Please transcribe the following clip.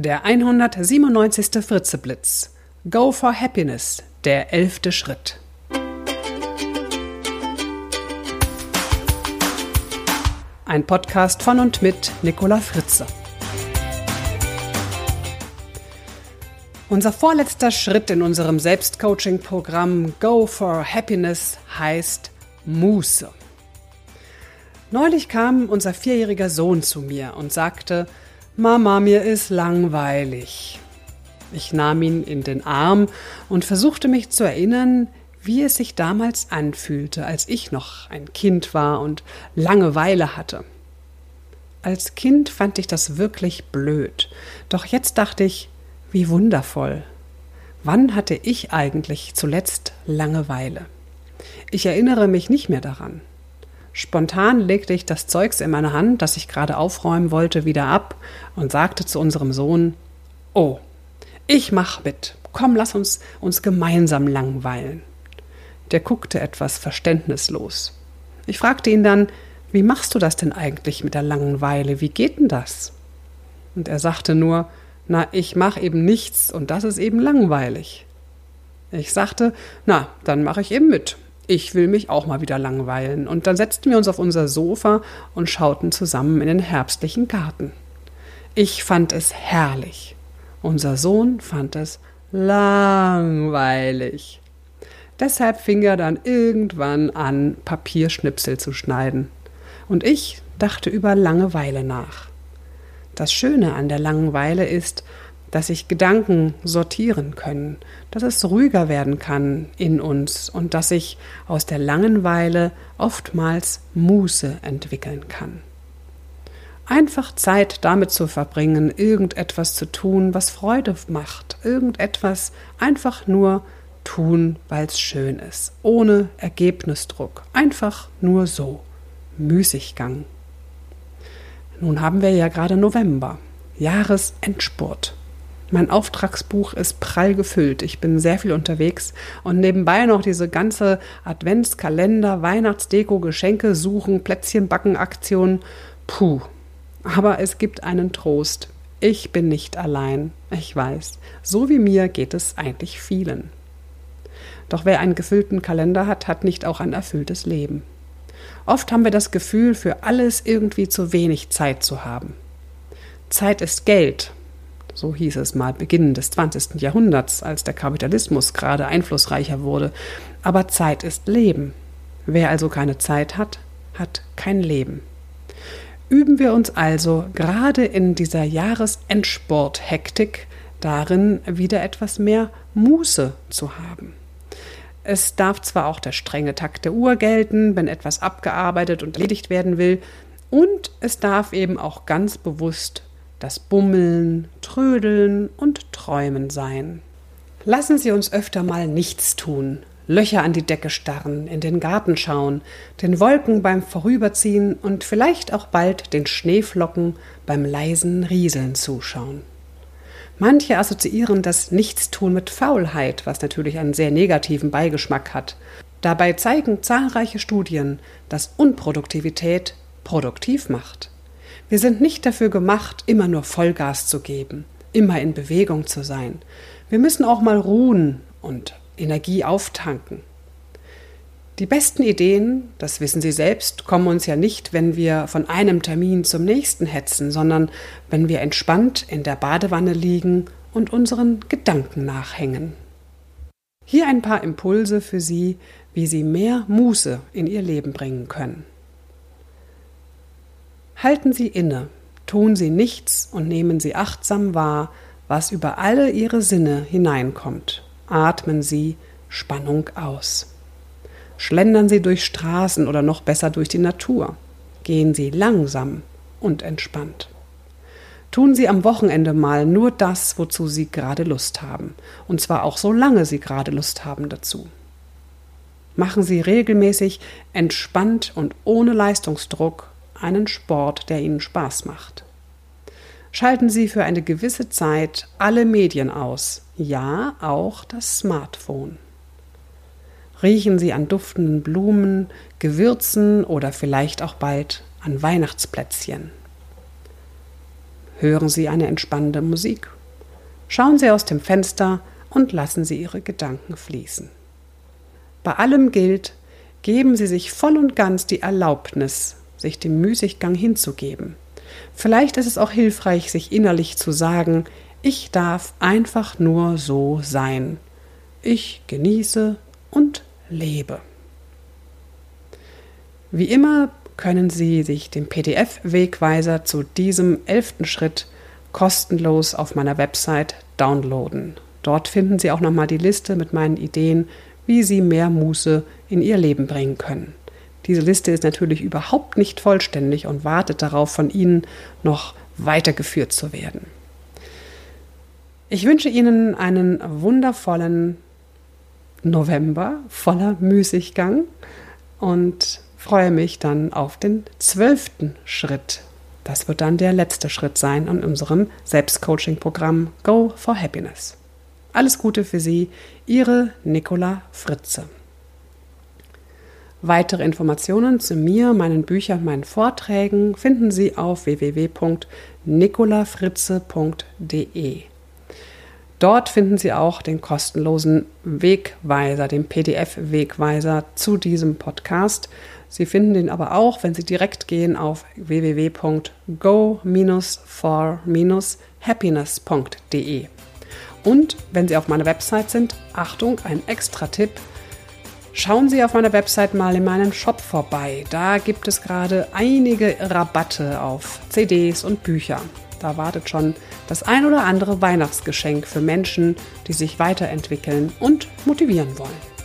Der 197. Fritzeblitz. Go for Happiness. Der elfte Schritt. Ein Podcast von und mit Nicola Fritze. Unser vorletzter Schritt in unserem Selbstcoaching-Programm Go for Happiness heißt Muße. Neulich kam unser vierjähriger Sohn zu mir und sagte, Mama, mir ist langweilig. Ich nahm ihn in den Arm und versuchte mich zu erinnern, wie es sich damals anfühlte, als ich noch ein Kind war und Langeweile hatte. Als Kind fand ich das wirklich blöd, doch jetzt dachte ich, wie wundervoll. Wann hatte ich eigentlich zuletzt Langeweile? Ich erinnere mich nicht mehr daran. Spontan legte ich das Zeugs in meine Hand, das ich gerade aufräumen wollte, wieder ab und sagte zu unserem Sohn: Oh, ich mach mit. Komm, lass uns uns gemeinsam langweilen. Der guckte etwas verständnislos. Ich fragte ihn dann: Wie machst du das denn eigentlich mit der Langeweile? Wie geht denn das? Und er sagte nur: Na, ich mach eben nichts und das ist eben langweilig. Ich sagte: Na, dann mache ich eben mit ich will mich auch mal wieder langweilen. Und dann setzten wir uns auf unser Sofa und schauten zusammen in den herbstlichen Garten. Ich fand es herrlich. Unser Sohn fand es langweilig. Deshalb fing er dann irgendwann an, Papierschnipsel zu schneiden. Und ich dachte über Langeweile nach. Das Schöne an der Langeweile ist, dass sich Gedanken sortieren können, dass es ruhiger werden kann in uns und dass sich aus der Langenweile oftmals Muße entwickeln kann. Einfach Zeit damit zu verbringen, irgendetwas zu tun, was Freude macht, irgendetwas einfach nur tun, weil es schön ist, ohne Ergebnisdruck, einfach nur so, Müßiggang. Nun haben wir ja gerade November, Jahresendspurt. Mein Auftragsbuch ist prall gefüllt. Ich bin sehr viel unterwegs und nebenbei noch diese ganze Adventskalender, Weihnachtsdeko, Geschenke suchen, Plätzchen backen Aktion. Puh. Aber es gibt einen Trost. Ich bin nicht allein. Ich weiß. So wie mir geht es eigentlich vielen. Doch wer einen gefüllten Kalender hat, hat nicht auch ein erfülltes Leben. Oft haben wir das Gefühl, für alles irgendwie zu wenig Zeit zu haben. Zeit ist Geld, so hieß es mal Beginn des 20. Jahrhunderts, als der Kapitalismus gerade einflussreicher wurde. Aber Zeit ist Leben. Wer also keine Zeit hat, hat kein Leben. Üben wir uns also gerade in dieser Jahresendsport-Hektik darin, wieder etwas mehr Muße zu haben. Es darf zwar auch der strenge Takt der Uhr gelten, wenn etwas abgearbeitet und erledigt werden will, und es darf eben auch ganz bewusst das Bummeln, Trödeln und Träumen sein. Lassen Sie uns öfter mal nichts tun, Löcher an die Decke starren, in den Garten schauen, den Wolken beim Vorüberziehen und vielleicht auch bald den Schneeflocken beim leisen Rieseln zuschauen. Manche assoziieren das Nichtstun mit Faulheit, was natürlich einen sehr negativen Beigeschmack hat. Dabei zeigen zahlreiche Studien, dass Unproduktivität produktiv macht. Wir sind nicht dafür gemacht, immer nur Vollgas zu geben, immer in Bewegung zu sein. Wir müssen auch mal ruhen und Energie auftanken. Die besten Ideen, das wissen Sie selbst, kommen uns ja nicht, wenn wir von einem Termin zum nächsten hetzen, sondern wenn wir entspannt in der Badewanne liegen und unseren Gedanken nachhängen. Hier ein paar Impulse für Sie, wie Sie mehr Muße in Ihr Leben bringen können. Halten Sie inne, tun Sie nichts und nehmen Sie achtsam wahr, was über alle Ihre Sinne hineinkommt. Atmen Sie Spannung aus. Schlendern Sie durch Straßen oder noch besser durch die Natur. Gehen Sie langsam und entspannt. Tun Sie am Wochenende mal nur das, wozu Sie gerade Lust haben, und zwar auch so lange Sie gerade Lust haben dazu. Machen Sie regelmäßig entspannt und ohne Leistungsdruck einen Sport, der Ihnen Spaß macht. Schalten Sie für eine gewisse Zeit alle Medien aus, ja auch das Smartphone. Riechen Sie an duftenden Blumen, Gewürzen oder vielleicht auch bald an Weihnachtsplätzchen. hören Sie eine entspannende Musik. Schauen Sie aus dem Fenster und lassen Sie Ihre Gedanken fließen. Bei allem gilt, geben Sie sich voll und ganz die Erlaubnis, sich dem Müßiggang hinzugeben. Vielleicht ist es auch hilfreich, sich innerlich zu sagen, ich darf einfach nur so sein. Ich genieße und lebe. Wie immer können Sie sich den PDF-Wegweiser zu diesem elften Schritt kostenlos auf meiner Website downloaden. Dort finden Sie auch nochmal die Liste mit meinen Ideen, wie Sie mehr Muße in Ihr Leben bringen können. Diese Liste ist natürlich überhaupt nicht vollständig und wartet darauf, von Ihnen noch weitergeführt zu werden. Ich wünsche Ihnen einen wundervollen November voller Müßiggang und freue mich dann auf den zwölften Schritt. Das wird dann der letzte Schritt sein in unserem Selbstcoaching-Programm Go for Happiness. Alles Gute für Sie, Ihre Nicola Fritze. Weitere Informationen zu mir, meinen Büchern, meinen Vorträgen finden Sie auf www.nicolafritze.de. Dort finden Sie auch den kostenlosen Wegweiser, den PDF-Wegweiser zu diesem Podcast. Sie finden den aber auch, wenn Sie direkt gehen auf www.go-for-happiness.de. Und wenn Sie auf meiner Website sind, Achtung, ein extra Tipp. Schauen Sie auf meiner Website mal in meinen Shop vorbei. Da gibt es gerade einige Rabatte auf CDs und Bücher. Da wartet schon das ein oder andere Weihnachtsgeschenk für Menschen, die sich weiterentwickeln und motivieren wollen.